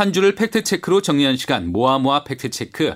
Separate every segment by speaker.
Speaker 1: 한 주를 팩트체크로 정리한 시간 모아모아 팩트체크.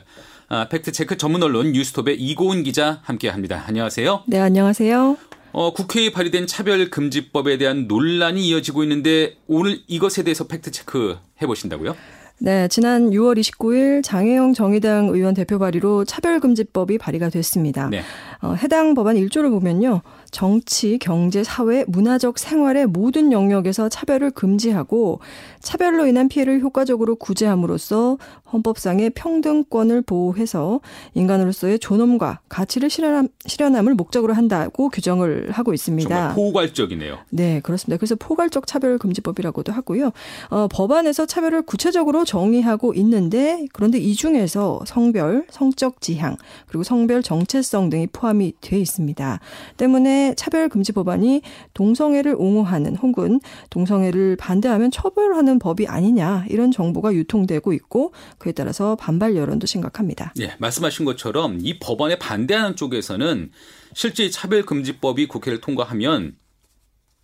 Speaker 1: 아, 팩트체크 전문 언론 뉴스톱의 이고은 기자 함께합니다. 안녕하세요.
Speaker 2: 네, 안녕하세요.
Speaker 1: 어, 국회에 발의된 차별금지법에 대한 논란이 이어지고 있는데 오늘 이것에 대해서 팩트체크 해보신다고요?
Speaker 2: 네, 지난 6월 29일 장혜영 정의당 의원 대표 발의로 차별금지법이 발의가 됐습니다. 네. 어, 해당 법안 1조를 보면요. 정치, 경제, 사회, 문화적 생활의 모든 영역에서 차별을 금지하고 차별로 인한 피해를 효과적으로 구제함으로써 헌법상의 평등권을 보호해서 인간으로서의 존엄과 가치를 실현함, 실현함을 목적으로 한다고 규정을 하고 있습니다.
Speaker 1: 정말 포괄적이네요.
Speaker 2: 네, 그렇습니다. 그래서 포괄적 차별 금지법이라고도 하고요. 어, 법안에서 차별을 구체적으로 정의하고 있는데 그런데 이 중에서 성별, 성적 지향, 그리고 성별 정체성 등이 포함이 돼 있습니다. 때문에 차별 금지 법안이 동성애를 옹호하는 혹은 동성애를 반대하면 처벌하는 법이 아니냐 이런 정보가 유통되고 있고 그에 따라서 반발 여론도 심각합니다.
Speaker 1: 예, 말씀하신 것처럼 이 법안에 반대하는 쪽에서는 실제 차별금지법이 국회를 통과하면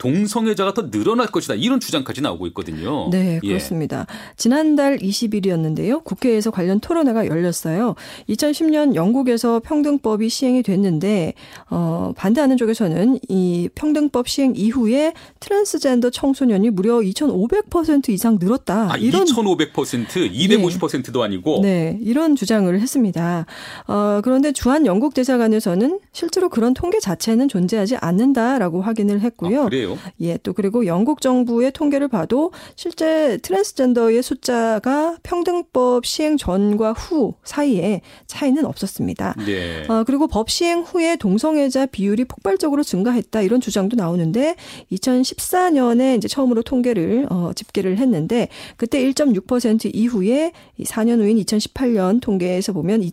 Speaker 1: 동성애자가 더 늘어날 것이다. 이런 주장까지 나오고 있거든요.
Speaker 2: 네, 예. 그렇습니다. 예. 지난달 20일이었는데요. 국회에서 관련 토론회가 열렸어요. 2010년 영국에서 평등법이 시행이 됐는데 어, 반대하는 쪽에서는 이 평등법 시행 이후에 트랜스젠더 청소년이 무려 2,500% 이상 늘었다.
Speaker 1: 아, 이런 2,500% 250%도 네. 아니고
Speaker 2: 네, 이런 주장을 했습니다. 어, 그런데 주한 영국 대사관에서는 실제로 그런 통계 자체는 존재하지 않는다라고 확인을 했고요.
Speaker 1: 아, 그래요? 그래요?
Speaker 2: 예, 또 그리고 영국 정부의 통계를 봐도 실제 트랜스젠더의 숫자가 평등법 시행 전과 후 사이에 차이는 없었습니다. 네. 어, 그리고 법 시행 후에 동성애자 비율이 폭발적으로 증가했다 이런 주장도 나오는데 2014년에 이제 처음으로 통계를 어, 집계를 했는데 그때 1.6% 이후에 4년 후인 2018년 통계에서 보면 2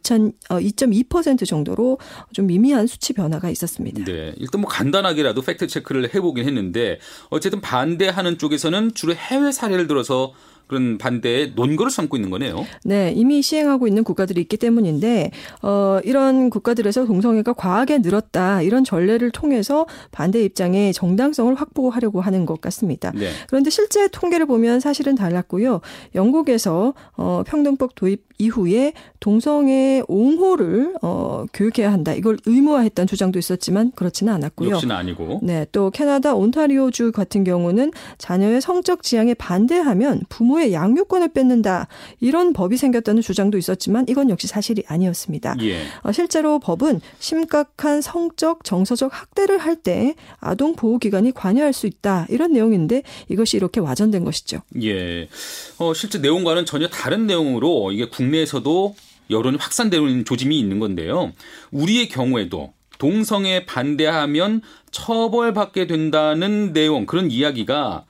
Speaker 2: 어, 2.2% 정도로 좀 미미한 수치 변화가 있었습니다.
Speaker 1: 네, 일단 뭐 간단하게라도 팩트 체크를 해보긴 했는데. 있는데 어쨌든 반대하는 쪽에서는 주로 해외 사례를 들어서 그런 반대의 논거를 삼고 있는 거네요.
Speaker 2: 네, 이미 시행하고 있는 국가들이 있기 때문인데 어 이런 국가들에서 동성애가 과하게 늘었다 이런 전례를 통해서 반대 입장의 정당성을 확보하려고 하는 것 같습니다. 네. 그런데 실제 통계를 보면 사실은 달랐고요. 영국에서 어 평등법 도입 이후에 동성애 옹호를 어 교육해야 한다. 이걸 의무화했다는 주장도 있었지만 그렇지는 않았고요.
Speaker 1: 역시는 아니고.
Speaker 2: 네, 또 캐나다 온타리오주 같은 경우는 자녀의 성적 지향에 반대하면 부모 부모의 양육권을 뺏는다 이런 법이 생겼다는 주장도 있었지만 이건 역시 사실이 아니었습니다. 예. 어, 실제로 법은 심각한 성적 정서적 학대를 할 때 아동 보호 기관이 관여할 수 있다 이런 내용인데 이것이 이렇게 와전된 것이죠.
Speaker 1: 예. 어, 실제 내용과는 전혀 다른 내용으로 이게 국 내에서도 여론이 확산되는 조짐이 있는 건데요. 우리의 경우에도 동성애 반대하면 처벌받게 된다는 내용 그런 이야기가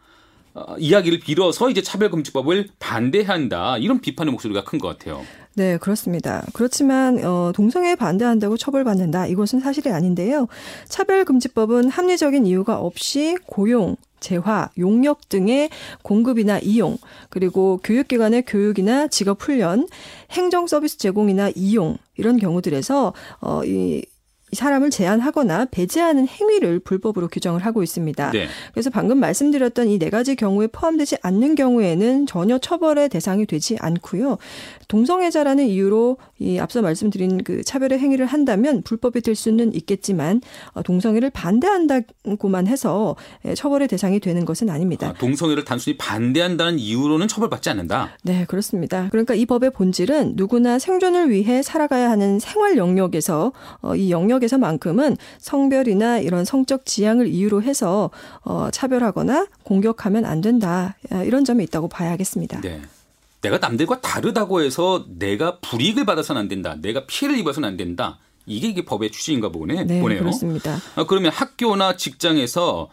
Speaker 1: 어, 이야기를 빌어서 이제 차별금지법을 반대한다 이런 비판의 목소리가 큰 것 같아요.
Speaker 2: 네, 그렇습니다. 그렇지만 어, 동성애 반대한다고 처벌받는다 이것은 사실이 아닌데요. 차별금지법은 합리적인 이유가 없이 고용, 재화, 용역 등의 공급이나 이용, 그리고 교육기관의 교육이나 직업 훈련, 행정 서비스 제공이나 이용 이런 경우들에서 어, 이 사람을 제한하거나 배제하는 행위를 불법으로 규정을 하고 있습니다. 네. 그래서 방금 말씀드렸던 이 네 가지 경우에 포함되지 않는 경우에는 전혀 처벌의 대상이 되지 않고요. 동성애자라는 이유로 이 앞서 말씀드린 그 차별의 행위를 한다면 불법이 될 수는 있겠지만 어, 동성애를 반대한다고만 해서 예, 처벌의 대상이 되는 것은 아닙니다. 아,
Speaker 1: 동성애를 단순히 반대한다는 이유로는 처벌받지 않는다.
Speaker 2: 네, 그렇습니다. 그러니까 이 법의 본질은 누구나 생존을 위해 살아가야 하는 생활 영역에서 어, 이 영역 영역에서만큼은 성별이나 이런 성적 지향을 이유로 해서 어, 차별하거나 공격하면 안 된다 아, 이런 점이 있다고 봐야겠습니다. 네.
Speaker 1: 내가 남들과 다르다고 해서 내가 불이익을 받아서는 안 된다. 내가 피해를 입어서는 안 된다. 이게 이게 법의 취지인가 보네,
Speaker 2: 네,
Speaker 1: 보네요.
Speaker 2: 그렇습니다.
Speaker 1: 아, 그러면 학교나 직장에서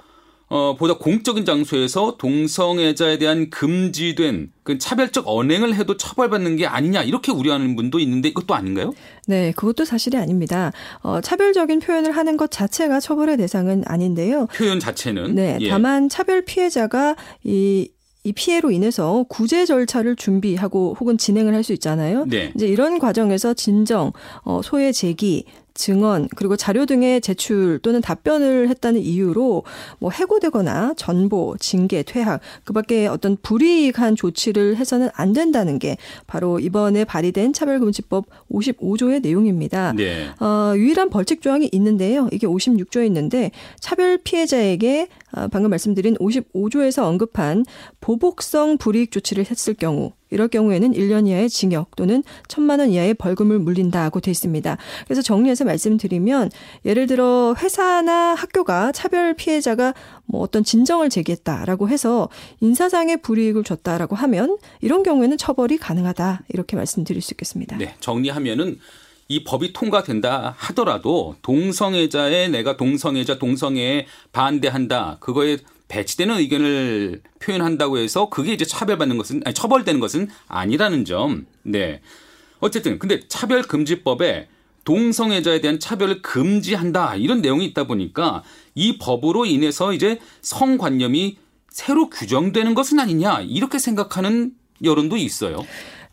Speaker 1: 어, 보다 공적인 장소에서 동성애자에 대한 금지된 그 차별적 언행을 해도 처벌받는 게 아니냐 이렇게 우려하는 분도 있는데 이것도 아닌가요?
Speaker 2: 네, 그것도 사실이 아닙니다. 어, 차별적인 표현을 하는 것 자체가 처벌의 대상은 아닌데요.
Speaker 1: 표현 자체는
Speaker 2: 네, 예. 다만 차별 피해자가 이이 피해로 인해서 구제 절차를 준비하고 혹은 진행을 할 수 있잖아요. 네. 이제 이런 과정에서 진정, 어, 소외 제기, 증언 그리고 자료 등의 제출 또는 답변을 했다는 이유로 뭐 해고되거나 전보, 징계, 퇴학 그밖에 어떤 불이익한 조치를 해서는 안 된다는 게 바로 이번에 발의된 차별금지법 55조의 내용입니다. 네. 어, 유일한 벌칙 조항이 있는데요. 이게 56조에 있는데 차별 피해자에게 어, 방금 말씀드린 55조에서 언급한 보복성 불이익 조치를 했을 경우 이럴 경우에는 1년 이하의 징역 또는 1천만 원 이하의 벌금을 물린다고 돼 있습니다. 그래서 정리해서 말씀드리면 예를 들어 회사나 학교가 차별 피해자가 뭐 어떤 진정을 제기했다라고 해서 인사상의 불이익을 줬다라고 하면 이런 경우에는 처벌이 가능하다 이렇게 말씀드릴 수 있겠습니다.
Speaker 1: 네, 정리하면은 이 법이 통과된다 하더라도 동성애자의 내가 동성애자 동성애에 반대한다 그거에 배치되는 의견을 표현한다고 해서 그게 이제 차별받는 것은 아니 처벌되는 것은 아니라는 점. 네. 어쨌든 근데 차별 금지법에 동성애자에 대한 차별을 금지한다 이런 내용이 있다 보니까 이 법으로 인해서 이제 성관념이 새로 규정되는 것은 아니냐 이렇게 생각하는 여론도 있어요.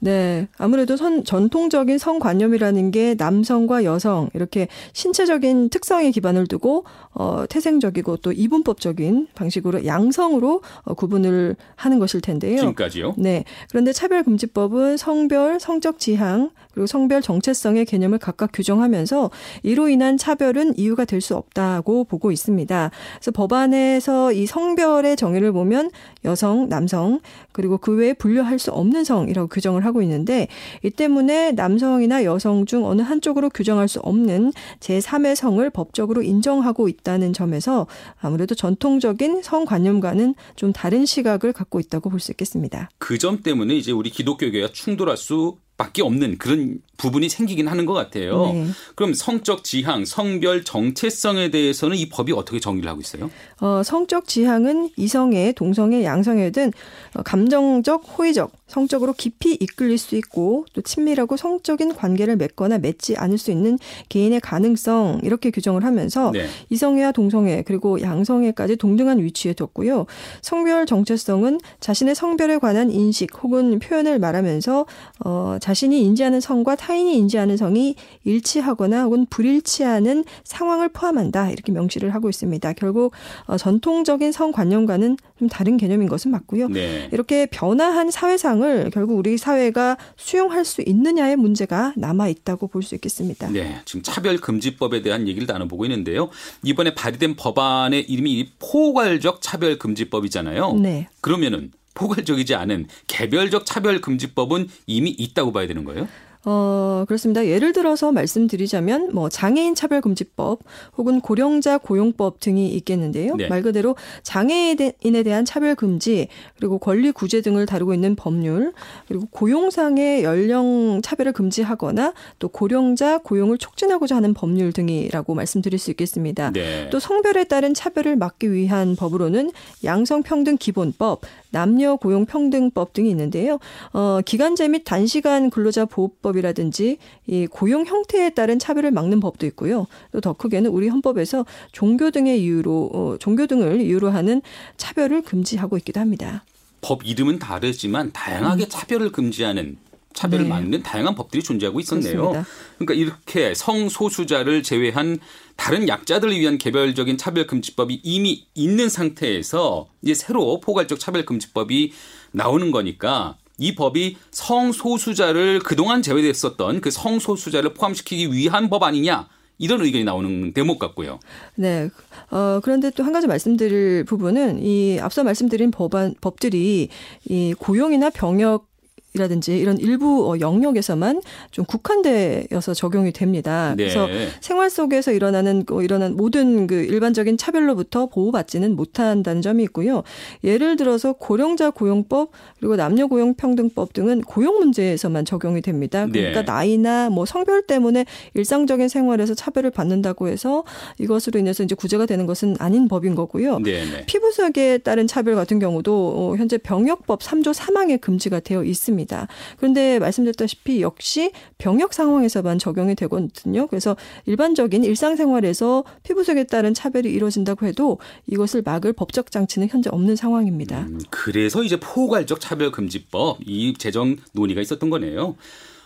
Speaker 2: 네. 아무래도 선, 전통적인 성관념이라는 게 남성과 여성 이렇게 신체적인 특성에 기반을 두고 어, 태생적이고 또 이분법적인 방식으로 양성으로 어, 구분을 하는 것일 텐데요.
Speaker 1: 지금까지요?
Speaker 2: 네. 그런데 차별금지법은 성별, 성적 지향 그리고 성별 정체성의 개념을 각각 규정하면서 이로 인한 차별은 이유가 될 수 없다고 보고 있습니다. 그래서 법안에서 이 성별의 정의를 보면 여성, 남성 그리고 그 외에 분류할 수 없는 성이라고 규정을 하고 있는데 이 때문에 남성이나 여성 중 어느 한쪽으로 규정할 수 없는 제3의 성을 법적으로 인정하고 있다는 점에서 아무래도 전통적인 성관념과는 좀 다른 시각을 갖고 있다고 볼 수 있겠습니다.
Speaker 1: 그 점 때문에 이제 우리 기독교계가 충돌할 수 밖에 없는 그런 부분이 생기긴 하는 것 같아요. 네. 그럼 성적 지향, 성별 정체성에 대해서는 이 법이 어떻게 정의를 하고 있어요?
Speaker 2: 어, 성적 지향은 이성애, 동성애, 양성애든 어, 감정적, 호의적, 성적으로 깊이 이끌릴 수 있고 또 친밀하고 성적인 관계를 맺거나 맺지 않을 수 있는 개인의 가능성 이렇게 규정을 하면서 네. 이성애와 동성애 그리고 양성애까지 동등한 위치에 뒀고요. 성별 정체성은 자신의 성별에 관한 인식 혹은 표현을 말하면서 어, 자신이 인지하는 성과 타 인이 인지하는 성이 일치하거나 혹은 불일치하는 상황을 포함한다 이렇게 명시를 하고 있습니다. 결국 어, 전통적인 성관념과는 좀 다른 개념인 것은 맞고요. 네. 이렇게 변화한 사회상을 결국 우리 사회가 수용할 수 있느냐의 문제가 남아 있다고 볼 수 있겠습니다.
Speaker 1: 네, 지금 차별금지법에 대한 얘기를 나눠보고 있는데요. 이번에 발의된 법안의 이름이 포괄적 차별금지법이잖아요. 네. 그러면은 포괄적이지 않은 개별적 차별금지법은 이미 있다고 봐야 되는 거예요?
Speaker 2: 어, 그렇습니다. 예를 들어서 말씀드리자면 뭐 장애인 차별 금지법 혹은 고령자 고용법 등이 있겠는데요. 네. 말 그대로 장애인에 대한 차별 금지 그리고 권리 구제 등을 다루고 있는 법률 그리고 고용상의 연령 차별을 금지하거나 또 고령자 고용을 촉진하고자 하는 법률 등이라고 말씀드릴 수 있겠습니다. 네. 또 성별에 따른 차별을 막기 위한 법으로는 양성평등 기본법, 남녀 고용 평등법 등이 있는데요. 어, 기간제 및 단시간 근로자 보호법 이라든지 이 고용 형태에 따른 차별을 막는 법도 있고요. 또 더 크게는 우리 헌법에서 종교 등의 이유로 어, 종교 등을 이유로 하는 차별을 금지하고 있기도 합니다.
Speaker 1: 법 이름은 다르지만 다양하게 음. 차별을 금지하는 차별을 네. 막는 다양한 법들이 존재하고 있었네요. 그렇습니다. 그러니까 이렇게 성소수자를 제외한 다른 약자들을 위한 개별적인 차별금지법이 이미 있는 상태에서 이제 새로 포괄적 차별금지법이 나오는 거니까 이 법이 성소수자를 그동안 제외됐었던 그 성소수자를 포함시키기 위한 법 아니냐 이런 의견이 나오는 대목 같고요.
Speaker 2: 네. 어, 그런데 또 한 가지 말씀드릴 부분은 이 앞서 말씀드린 법안, 법들이 이 고용이나 병역 이라든지 이런 일부 어, 영역에서만 좀 국한되어서 적용이 됩니다. 네. 그래서 생활 속에서 일어나는 어, 일어난 모든 그 일반적인 차별로부터 보호받지는 못한다는 점이 있고요. 예를 들어서 고령자 고용법 그리고 남녀 고용 평등법 등은 고용 문제에서만 적용이 됩니다. 그러니까 네. 나이나 뭐 성별 때문에 일상적인 생활에서 차별을 받는다고 해서 이것으로 인해서 이제 구제가 되는 것은 아닌 법인 거고요. 네. 네. 피부색에 따른 차별 같은 경우도 어, 현재 병역법 3조 3항에 금지가 되어 있습니다. 있습니다. 그런데 말씀드렸다시피 역시 병역 상황에서만 적용이 되거든요. 그래서 일반적인 일상생활에서 피부색에 따른 차별이 이루어진다고 해도 이것을 막을 법적 장치는 현재 없는 상황입니다. 음,
Speaker 1: 그래서 이제 포괄적 차별금지법 이 제정 논의가 있었던 거네요.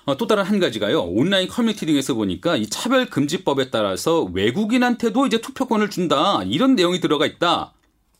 Speaker 1: 어, 또 다른 한 가지가요. 온라인 커뮤니티 등에서 보니까 이 차별금지법에 따라서 외국인한테도 이제 투표권을 준다. 이런 내용이 들어가 있다.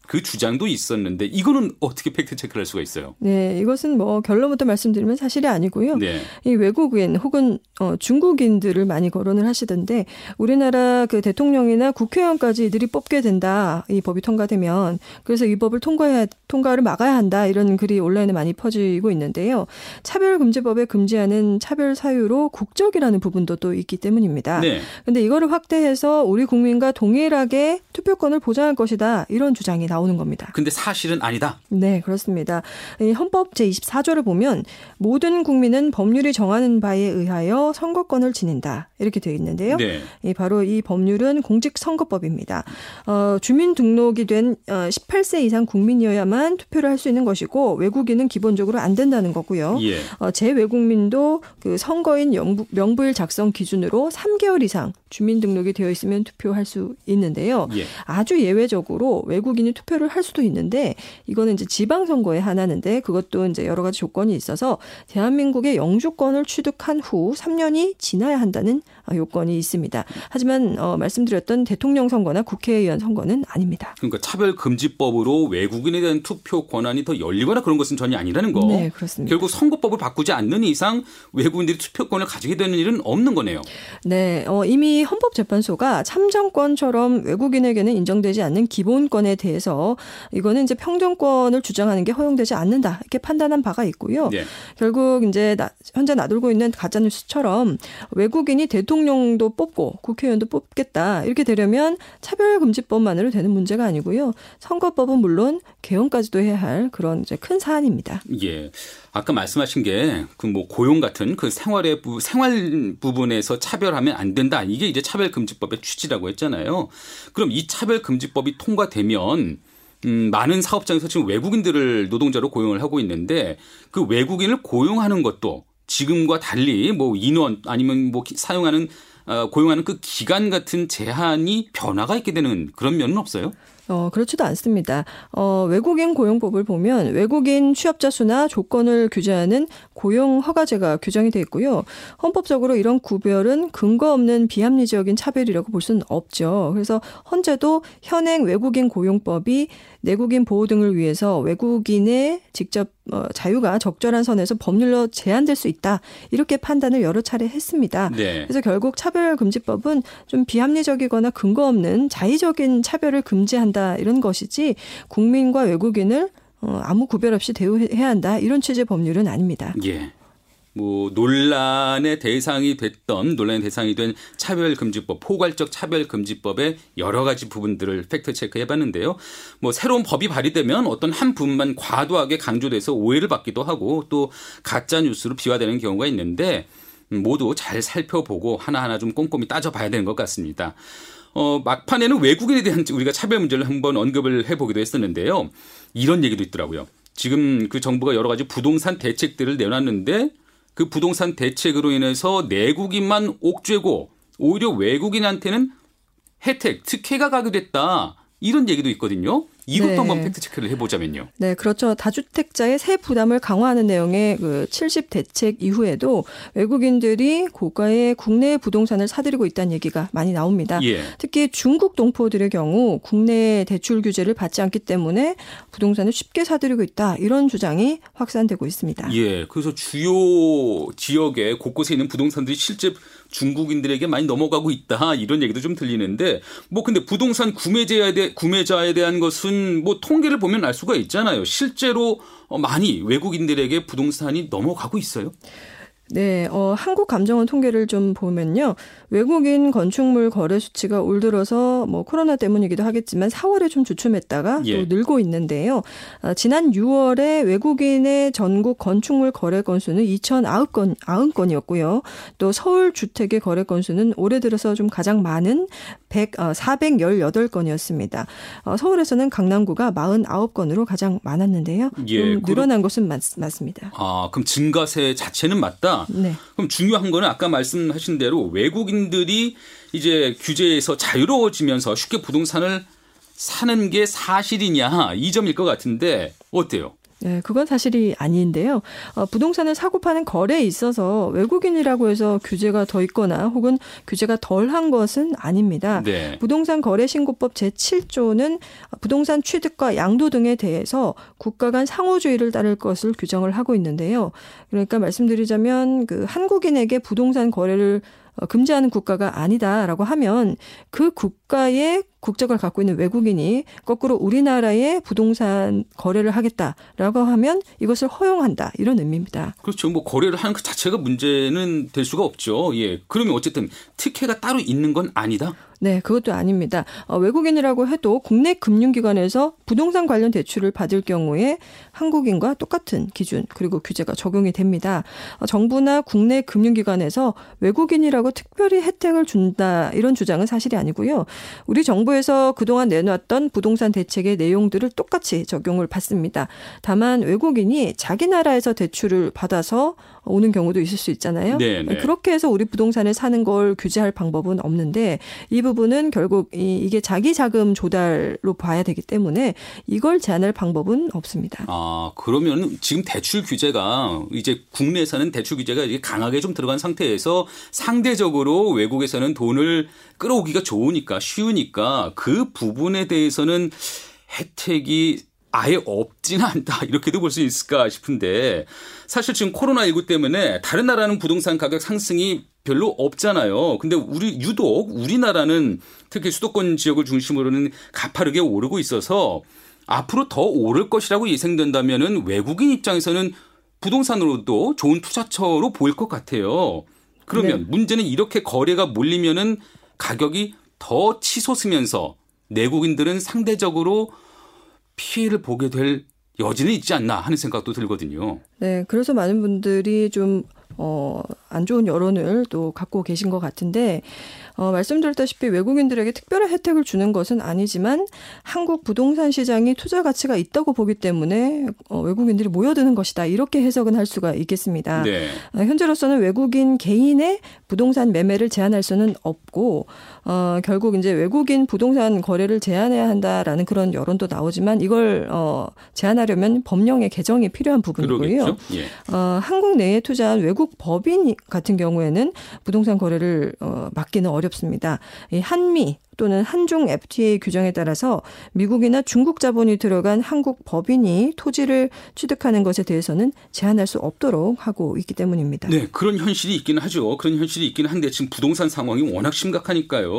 Speaker 1: 그 주장도 있었는데 이거는 어떻게 팩트 체크를 할 수가 있어요?
Speaker 2: 네, 이것은 뭐 결론부터 말씀드리면 사실이 아니고요.
Speaker 1: 네.
Speaker 2: 이 외국인 혹은 어, 중국인들을 많이 거론을 하시던데 우리나라 그 대통령이나 국회의원까지 이들이 뽑게 된다. 이 법이 통과되면 그래서 이 법을 통과해야 통과를 막아야 한다. 이런 글이 온라인에 많이 퍼지고 있는데요. 차별금지법에 금지하는 차별 사유로 국적이라는 부분도 또 있기 때문입니다.
Speaker 1: 네.
Speaker 2: 근데 이거를 확대해서 우리 국민과 동일하게 투표권을 보장할 것이다. 이런 주장이 나 오는 겁니다.
Speaker 1: 근데 사실은 아니다.
Speaker 2: 네, 그렇습니다. 이 헌법 제24조를 보면 모든 국민은 법률이 정하는 바에 의하여 선거권을 지닌다. 이렇게 되어 있는데요.
Speaker 1: 네.
Speaker 2: 이 바로 이 법률은 공직선거법입니다. 어, 주민 등록이 된 어, 18세 이상 국민이어야만 투표를 할 수 있는 것이고 외국인은 기본적으로 안 된다는 거고요.
Speaker 1: 예.
Speaker 2: 어, 재외국민도 그 선거인 명부, 명부일 작성 기준으로 3개월 이상 주민 등록이 되어 있으면 투표할 수 있는데요.
Speaker 1: 예.
Speaker 2: 아주 예외적으로 외국인이 투표 를 할 수도 있는데 이거는 이제 지방선거에 한하는데 그것도 이제 여러 가지 조건이 있어서 대한민국의 영주권을 취득한 후 3년이 지나야 한다는 요건이 있습니다. 하지만 어, 말씀드렸던 대통령 선거나 국회의원 선거는 아닙니다.
Speaker 1: 그러니까 차별 금지법으로 외국인에 대한 투표 권한이 더 열리거나 그런 것은 전혀 아니라는 거.
Speaker 2: 네, 그렇습니다.
Speaker 1: 결국 선거법을 바꾸지 않는 이상 외국인들이 투표권을 가지게 되는 일은 없는 거네요.
Speaker 2: 네, 어, 이미 헌법재판소가 참정권처럼 외국인에게는 인정되지 않는 기본권에 대해서 이거는 이제 평등권을 주장하는 게 허용되지 않는다 이렇게 판단한 바가 있고요.
Speaker 1: 네.
Speaker 2: 결국 이제 나, 현재 나돌고 있는 가짜뉴스처럼 외국인이 대통령도 뽑고 국회의원도 뽑겠다 이렇게 되려면 차별금지법만으로 되는 문제가 아니고요. 선거법은 물론 개헌까지도 해야 할 그런 이제 큰 사안입니다.
Speaker 1: 예. 아까 말씀하신 게 그 뭐 고용 같은 그 생활의 부, 생활 부분에서 차별하면 안 된다. 이게 이제 차별금지법의 취지라고 했잖아요. 그럼 이 차별금지법이 통과되면 음, 많은 사업장에서 지금 외국인들을 노동자로 고용을 하고 있는데 그 외국인을 고용하는 것도 지금과 달리 뭐 인원 아니면 뭐 사용하는 어, 고용하는 그 기간 같은 제한이 변화가 있게 되는 그런 면은 없어요?
Speaker 2: 어, 그렇지도 않습니다. 어, 외국인 고용법을 보면 외국인 취업자 수나 조건을 규제하는 고용 허가제가 규정이 돼 있고요. 헌법적으로 이런 구별은 근거 없는 비합리적인 차별이라고 볼 수는 없죠. 그래서 헌재도 현행 외국인 고용법이 내국인 보호 등을 위해서 외국인의 직접 어, 자유가 적절한 선에서 법률로 제한될 수 있다. 이렇게 판단을 여러 차례 했습니다.
Speaker 1: 네.
Speaker 2: 그래서 결국 차별금지법은 좀 비합리적이거나 근거 없는 자의적인 차별을 금지한다 이런 것이지 국민과 외국인을 어, 아무 구별 없이 대우해야 한다 이런 취지의 법률은 아닙니다.
Speaker 1: 예. 뭐 논란의 대상이 됐던 논란의 대상이 된 차별금지법 포괄적 차별금지법의 여러 가지 부분들을 팩트 체크해봤는데요. 뭐 새로운 법이 발의되면 어떤 한 부분만 과도하게 강조돼서 오해를 받기도 하고 또 가짜 뉴스로 비화되는 경우가 있는데 모두 잘 살펴보고 하나하나 좀 꼼꼼히 따져봐야 되는 것 같습니다. 어, 막판에는 외국인에 대한 우리가 차별 문제를 한번 언급을 해보기도 했었는데요. 이런 얘기도 있더라고요. 지금 그 정부가 여러 가지 부동산 대책들을 내놨는데 그 부동산 대책으로 인해서 내국인만 옥죄고 오히려 외국인한테는 혜택, 특혜가 가게 됐다. 이런 얘기도 있거든요. 이것도
Speaker 2: 네.
Speaker 1: 한번 팩트 체크를 해보자면요.
Speaker 2: 네, 그렇죠. 다주택자의 세 부담을 강화하는 내용의 그 70 대책 이후에도 외국인들이 고가의 국내 부동산을 사들이고 있다는 얘기가 많이 나옵니다.
Speaker 1: 예.
Speaker 2: 특히 중국 동포들의 경우 국내 대출 규제를 받지 않기 때문에 부동산을 쉽게 사들이고 있다. 이런 주장이 확산되고 있습니다.
Speaker 1: 예. 그래서 주요 지역에 곳곳에 있는 부동산들이 실제 중국인들에게 많이 넘어가고 있다. 이런 얘기도 좀 들리는데 뭐 근데 부동산 구매자에 대 구매자에 대한 것은 뭐 통계를 보면 알 수가 있잖아요. 실제로 어, 많이 외국인들에게 부동산이 넘어가고 있어요.
Speaker 2: 네, 어, 한국 감정원 통계를 좀 보면요. 외국인 건축물 거래 수치가 올 들어서 뭐 코로나 때문이기도 하겠지만 4월에 좀 주춤했다가
Speaker 1: 예.
Speaker 2: 또 늘고 있는데요. 아, 지난 6월에 외국인의 전국 건축물 거래 건수는 2,009건, 90건이었고요. 또 서울 주택의 거래 건수는 올해 들어서 좀 가장 많은 100, 어, 418건이었습니다. 어, 서울에서는 강남구가 49건으로 가장 많았는데요.
Speaker 1: 예,
Speaker 2: 늘어난 것은 맞, 맞습니다.
Speaker 1: 아, 그럼 증가세 자체는 맞다.
Speaker 2: 네.
Speaker 1: 그럼 중요한 거는 아까 말씀하신 대로 외국인들이 이제 규제에서 자유로워지면서 쉽게 부동산을 사는 게 사실이냐 이 점일 것 같은데 어때요?
Speaker 2: 네, 그건 사실이 아닌데요. 어, 부동산을 사고 파는 거래에 있어서 외국인이라고 해서 규제가 더 있거나 혹은 규제가 덜한 것은 아닙니다. 네. 부동산 거래 신고법 제7조는 부동산 취득과 양도 등에 대해서 국가 간 상호주의를 따를 것을 규정을 하고 있는데요. 그러니까 말씀드리자면 그 한국인에게 부동산 거래를 어, 금지하는 국가가 아니다라고 하면 그 국가의 국적을 갖고 있는 외국인이 거꾸로 우리나라의 부동산 거래를 하겠다라고 하면 이것을 허용한다 이런 의미입니다.
Speaker 1: 그렇죠. 뭐 거래를 하는 그 자체가 문제는 될 수가 없죠. 예. 그러면 어쨌든 특혜가 따로 있는 건 아니다.
Speaker 2: 네, 그것도 아닙니다. 어, 외국인이라고 해도 국내 금융기관에서 부동산 관련 대출을 받을 경우에 한국인과 똑같은 기준 그리고 규제가 적용이 됩니다. 어, 정부나 국내 금융기관에서 외국인이라고 특별히 혜택을 준다 이런 주장은 사실이 아니고요. 우리 정부에서 그동안 내놓았던 부동산 대책의 내용들을 똑같이 적용을 받습니다. 다만 외국인이 자기 나라에서 대출을 받아서 오는 경우도 있을 수 있잖아요. 네네. 네. 그렇게 해서 우리 부동산을 사는 걸 규제할 방법은 없는데 이 부분은 결국 이, 이게 자기 자금 조달로 봐야 되기 때문에 이걸 제한할 방법은 없습니다.
Speaker 1: 아 그러면 지금 대출 규제가 이제 국내에서는 대출 규제가 이게 강하게 좀 들어간 상태에서 상대적으로 외국에서는 돈을 끌어오기가 좋으니까 쉬우니까 그 부분에 대해서는 혜택이 아예 없지는 않다 이렇게도 볼 수 있을까 싶은데 사실 지금 코로나19 때문에 다른 나라는 부동산 가격 상승이 별로 없잖아요. 근데 우리 유독 우리나라는 특히 수도권 지역을 중심으로는 가파르게 오르고 있어서 앞으로 더 오를 것이라고 예상된다면은 외국인 입장에서는 부동산으로도 좋은 투자처로 보일 것 같아요. 그러면 네. 문제는 이렇게 거래가 몰리면은 가격이 더 치솟으면서 내국인들은 상대적으로 피해를 보게 될 여지는 있지 않나 하는 생각도 들거든요.
Speaker 2: 네, 그래서 많은 분들이 좀 어, 안 좋은 여론을 또 갖고 계신 것 같은데, 어, 말씀드렸다시피 외국인들에게 특별한 혜택을 주는 것은 아니지만 한국 부동산 시장이 투자 가치가 있다고 보기 때문에 어, 외국인들이 모여드는 것이다. 이렇게 해석은 할 수가 있겠습니다. 네. 어, 현재로서는 외국인 개인의 부동산 매매를 제한할 수는 없고, 어, 결국 이제 외국인 부동산 거래를 제한해야 한다라는 그런 여론도 나오지만 이걸 어, 제한하려면 법령의 개정이 필요한 부분이고요. 예. 어, 한국 내에 투자한 외국 법인 같은 경우에는 부동산 거래를 어, 막기는 어렵습니다. 이 한미 또는 한중 FTA 규정에 따라서 미국이나 중국 자본이 들어간 한국 법인이 토지를 취득하는 것에 대해서는 제한할 수 없도록 하고 있기 때문입니다.
Speaker 1: 네, 그런 현실이 있기는 하죠. 그런 현실이 있기는 한데 지금 부동산 상황이 워낙 심각하니까요.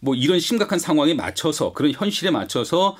Speaker 1: 뭐 이런 심각한 상황에 맞춰서 그런 현실에 맞춰서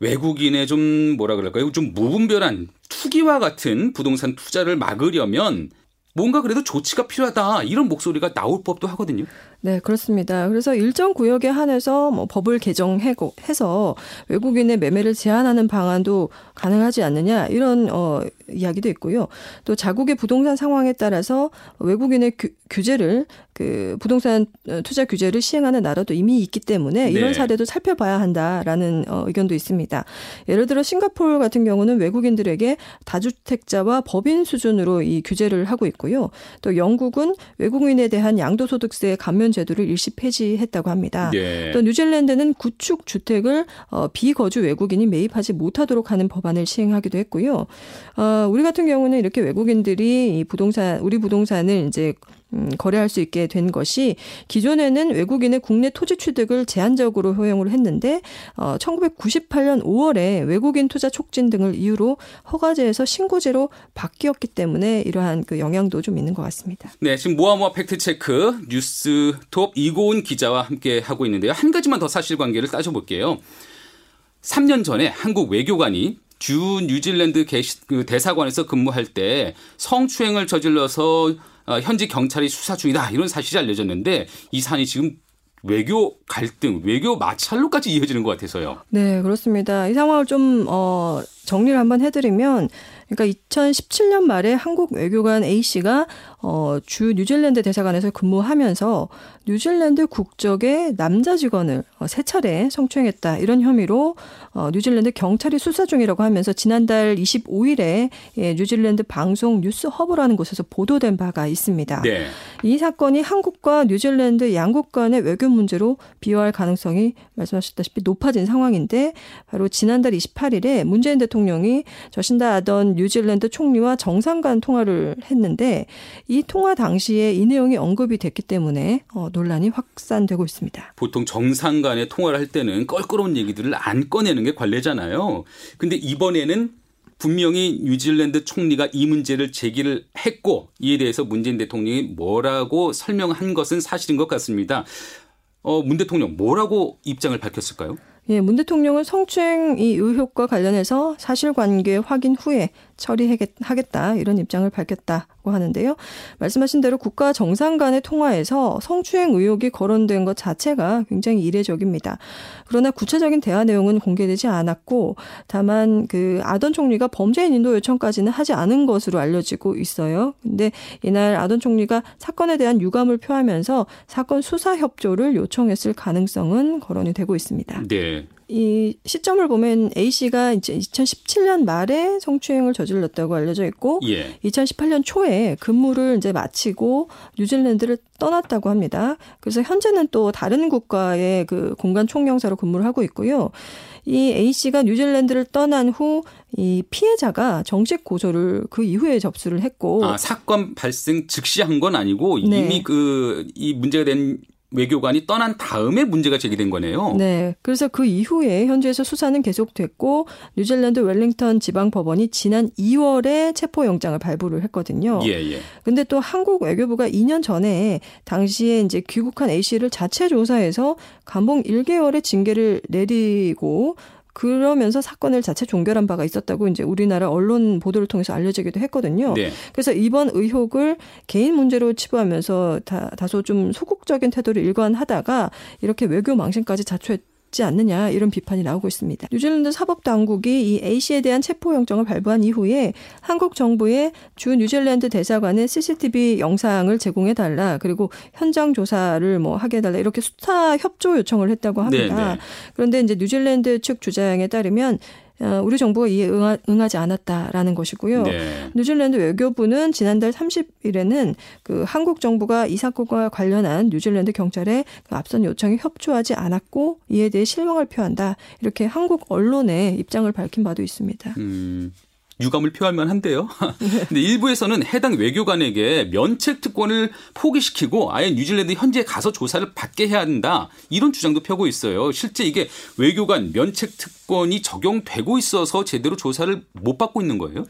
Speaker 1: 외국인의 좀 뭐라 그럴까요? 좀 무분별한 투기와 같은 부동산 투자를 막으려면 뭔가 그래도 조치가 필요하다 이런 목소리가 나올 법도 하거든요.
Speaker 2: 네, 그렇습니다. 그래서 일정 구역에 한해서 뭐 법을 개정해서 외국인의 매매를 제한하는 방안도 가능하지 않느냐 이런 어 이야기도 있고요. 또 자국의 부동산 상황에 따라서 외국인의 규, 규제를 그 부동산 투자 규제를 시행하는 나라도 이미 있기 때문에 이런 네. 사례도 살펴봐야 한다라는 어, 의견도 있습니다. 예를 들어 싱가포르 같은 경우는 외국인들에게 다주택자와 법인 수준으로 이 규제를 하고 있고요. 또 영국은 외국인에 대한 양도소득세 감면 제도를 일시 폐지했다고 합니다. 네. 또 뉴질랜드는 구축 주택을 어, 비거주 외국인이 매입하지 못하도록 하는 법안을 시행하기도 했고요. 어, 우리 같은 경우는 이렇게 외국인들이 이 부동산 우리 부동산을 이제 음, 거래할 수 있게 된 것이 기존에는 외국인의 국내 토지 취득을 제한적으로 허용을 했는데 어, 1998년 5월에 외국인 투자 촉진 등을 이유로 허가제에서 신고제로 바뀌었기 때문에 이러한 그 영향도 좀 있는 것 같습니다.
Speaker 1: 네, 지금 모아모아 팩트 체크 뉴스톱 이고은 기자와 함께 하고 있는데요. 한 가지만 더 사실관계를 따져볼게요. 3년 전에 한국 외교관이 주 뉴질랜드 그 대사관에서 근무할 때 성추행을 저질러서 어, 현지 경찰이 수사 중이다 이런 사실이 알려졌는데 이 사안이 지금 외교 갈등, 외교 마찰로까지 이어지는 것 같아서요.
Speaker 2: 네, 그렇습니다. 이 상황을 좀 어, 정리를 한번 해드리면 그러니까 2017년 말에 한국 외교관 A 씨가 어, 주 뉴질랜드 대사관에서 근무하면서 뉴질랜드 국적의 남자 직원을 어, 세 차례 성추행했다 이런 혐의로 어, 뉴질랜드 경찰이 수사 중이라고 하면서 지난달 25일에 예, 뉴질랜드 방송 뉴스 허브라는 곳에서 보도된 바가 있습니다. 네. 이 사건이 한국과 뉴질랜드 양국 간의 외교 문제로 비화할 가능성이 말씀하셨다시피 높아진 상황인데 바로 지난달 28일에 문재인 대통령 대통령이 저신다 아던 뉴질랜드 총리와 정상 간 통화를 했는데 이 통화 당시에 이 내용이 언급이 됐기 때문에 어, 논란이 확산되고 있습니다.
Speaker 1: 보통 정상 간의 통화를 할 때는 껄끄러운 얘기들을 안 꺼내는 게 관례잖아요. 근데 이번에는 분명히 뉴질랜드 총리가 이 문제를 제기를 했고 이에 대해서 문재인 대통령이 뭐라고 설명한 것은 사실인 것 같습니다. 어, 문 대통령 뭐라고 입장을 밝혔을까요?
Speaker 2: 예, 문 대통령은 성추행 이 의혹과 관련해서 사실관계 확인 후에 처리하겠다 이런 입장을 밝혔다 고 하는데요. 말씀하신 대로 국가 정상 간의 통화에서 성추행 의혹이 거론된 것 자체가 굉장히 이례적입니다. 그러나 구체적인 대화 내용은 공개되지 않았고 다만 그 아던 총리가 범죄인 인도 요청까지는 하지 않은 것으로 알려지고 있어요. 근데 이날 아던 총리가 사건에 대한 유감을 표하면서 사건 수사 협조를 요청했을 가능성은 거론이 되고 있습니다.
Speaker 1: 네.
Speaker 2: 이 시점을 보면 A 씨가 이제 2017년 말에 성추행을 저질렀다고 알려져 있고 예. 2018년 초에 근무를 이제 마치고 뉴질랜드를 떠났다고 합니다. 그래서 현재는 또 다른 국가의 그 공간 총영사로 근무를 하고 있고요. 이 A 씨가 뉴질랜드를 떠난 후 이 피해자가 정식 고소를 그 이후에 접수를 했고
Speaker 1: 아 사건 발생 즉시 한 건 아니고 네. 이미 그 이 문제가 된 외교관이 떠난 다음에 문제가 제기된 거네요.
Speaker 2: 네. 그래서 그 이후에 현지에서 수사는 계속됐고 뉴질랜드 웰링턴 지방 법원이 지난 2월에 체포 영장을 발부를 했거든요. 예, 예. 근데 또 한국 외교부가 2년 전에 당시에 이제 귀국한 A 씨를 자체 조사해서 감봉 1개월의 징계를 내리고 그러면서 사건을 자체 종결한 바가 있었다고 이제 우리나라 언론 보도를 통해서 알려지기도 했거든요. 네. 그래서 이번 의혹을 개인 문제로 치부하면서 다, 다소 좀 소극적인 태도를 일관하다가 이렇게 외교 망신까지 자초했 있지 않느냐 이런 비판이 나오고 있습니다. 뉴질랜드 사법 당국이 이 A 씨에 대한 체포 영장을 발부한 이후에 한국 정부의 주 뉴질랜드 대사관에 CCTV 영상을 제공해 달라 그리고 현장 조사를 뭐 하게 해 달라 이렇게 수사 협조 요청을 했다고 합니다. 네네. 네. 그런데 이제 뉴질랜드 측 주장에 따르면 어, 우리 정부가 이에 응하, 응하 지 않았다라는 것이고요. 네. 뉴질랜드 외교부는 지난달 30일에는 그 한국 정부가 이 사건과 관련한 뉴질랜드 경찰의 그 앞선 요청에 협조하지 않았고 이에 대해 실망을 표한다. 이렇게 한국 언론의 입장을 밝힌 바도 있습니다. 음.
Speaker 1: 유감을 표할 만한데요. 근데 일부에서는 해당 외교관에게 면책 특권을 포기시키고 아예 뉴질랜드 현지에 가서 조사를 받게 해야 한다. 이런 주장도 펴고 있어요. 실제 이게 외교관 면책 특권이 적용되고 있어서 제대로 조사를 못 받고 있는 거예요?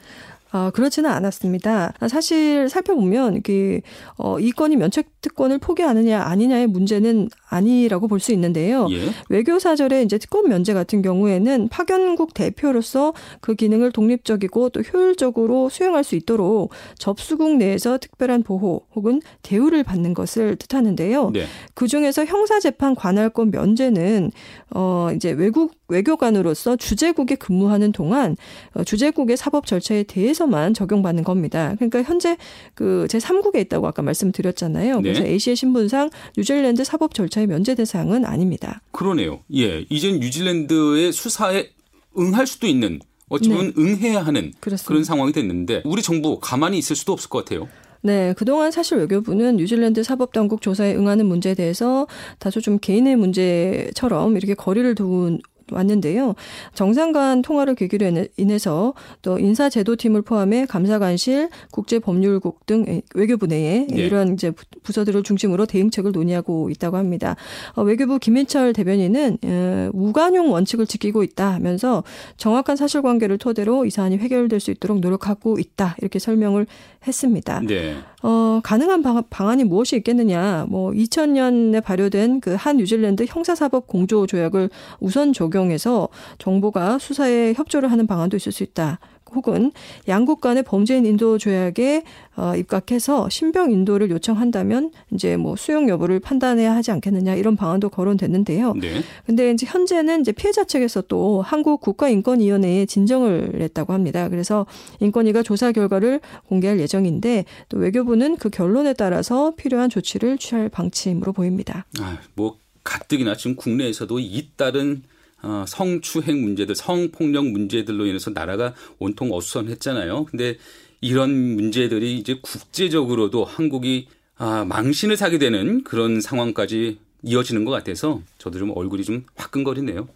Speaker 2: 아, 그렇지는 않았습니다. 사실 살펴보면 그 어, 이 건이 면책 특권을 포기하느냐 아니냐의 문제는 아니라고 볼 수 있는데요. 예? 외교 사절의 이제 특권 면제 같은 경우에는 파견국 대표로서 그 기능을 독립적이고 또 효율적으로 수행할 수 있도록 접수국 내에서 특별한 보호 혹은 대우를 받는 것을 뜻하는데요. 네. 그 중에서 형사재판 관할권 면제는 어 이제 외국 외교관으로서 주재국에 근무하는 동안 어, 주재국의 사법 절차에 대해서만 적용받는 겁니다. 그러니까 현재 그 제3국에 있다고 아까 말씀드렸잖아요. 네. 그래서 AC의 신분상 뉴질랜드 사법 절차의 면제 대상은 아닙니다.
Speaker 1: 그러네요. 예. 이젠 뉴질랜드의 수사에 응할 수도 있는 어찌 보면 네. 응해야 하는 그렇습니다. 그런 상황이 됐는데 우리 정부 가만히 있을 수도 없을 것 같아요.
Speaker 2: 네, 그동안 사실 외교부는 뉴질랜드 사법당국 조사에 응하는 문제에 대해서 다소 좀 개인의 문제처럼 이렇게 거리를 두은 왔는데요. 정상 간 통화를 계기로 인해서 또 인사제도팀을 포함해 감사관실, 국제법률국 등 외교부 내에 네. 이런 이제 부서들을 중심으로 대응책을 논의하고 있다고 합니다. 어, 외교부 김민철 대변인은 어, 무관용 원칙을 지키고 있다 하면서 정확한 사실관계를 토대로 이 사안이 해결될 수 있도록 노력하고 있다 이렇게 설명을 했습니다. 네. 어, 가능한 방 안이 무엇이 있겠느냐. 뭐 2000년에 발효된 그 한 뉴질랜드 형사사법 공조 조약을 우선 적용 해서 정부가 수사에 협조를 하는 방안도 있을 수 있다. 혹은 양국 간의 범죄인 인도 조약에 어, 입각해서 신병 인도를 요청한다면 이제 뭐 수용 여부를 판단해야 하지 않겠느냐 이런 방안도 거론됐는데요. 네. 근데 이제 현재는 이제 피해자 측에서 또 한국 국가인권위원회에 진정을 냈다고 합니다. 그래서 인권위가 조사 결과를 공개할 예정인데 또 외교부는 그 결론에 따라서 필요한 조치를 취할 방침으로 보입니다.
Speaker 1: 아, 뭐 가뜩이나 지금 국내에서도 잇따른 어, 성추행 문제들, 성폭력 문제들로 인해서 나라가 온통 어수선했잖아요. 근데 이런 문제들이 이제 국제적으로도 한국이 아, 망신을 사게 되는 그런 상황까지 이어지는 것 같아서 저도 좀 얼굴이 좀 화끈거리네요.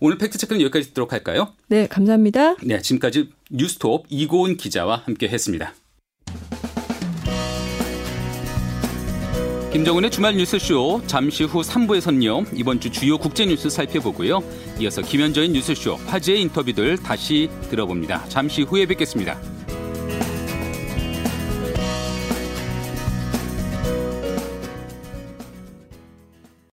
Speaker 1: 오늘 팩트체크는 여기까지 듣도록 할까요?
Speaker 2: 네, 감사합니다.
Speaker 1: 네, 지금까지 뉴스톱 이고은 기자와 함께 했습니다. 김정은의 주말 뉴스쇼 잠시 후 3부에서는요. 이번 주 주요 국제 뉴스 살펴보고요. 이어서 김현정의 뉴스쇼 화제의 인터뷰들 다시 들어봅니다. 잠시 후에 뵙겠습니다.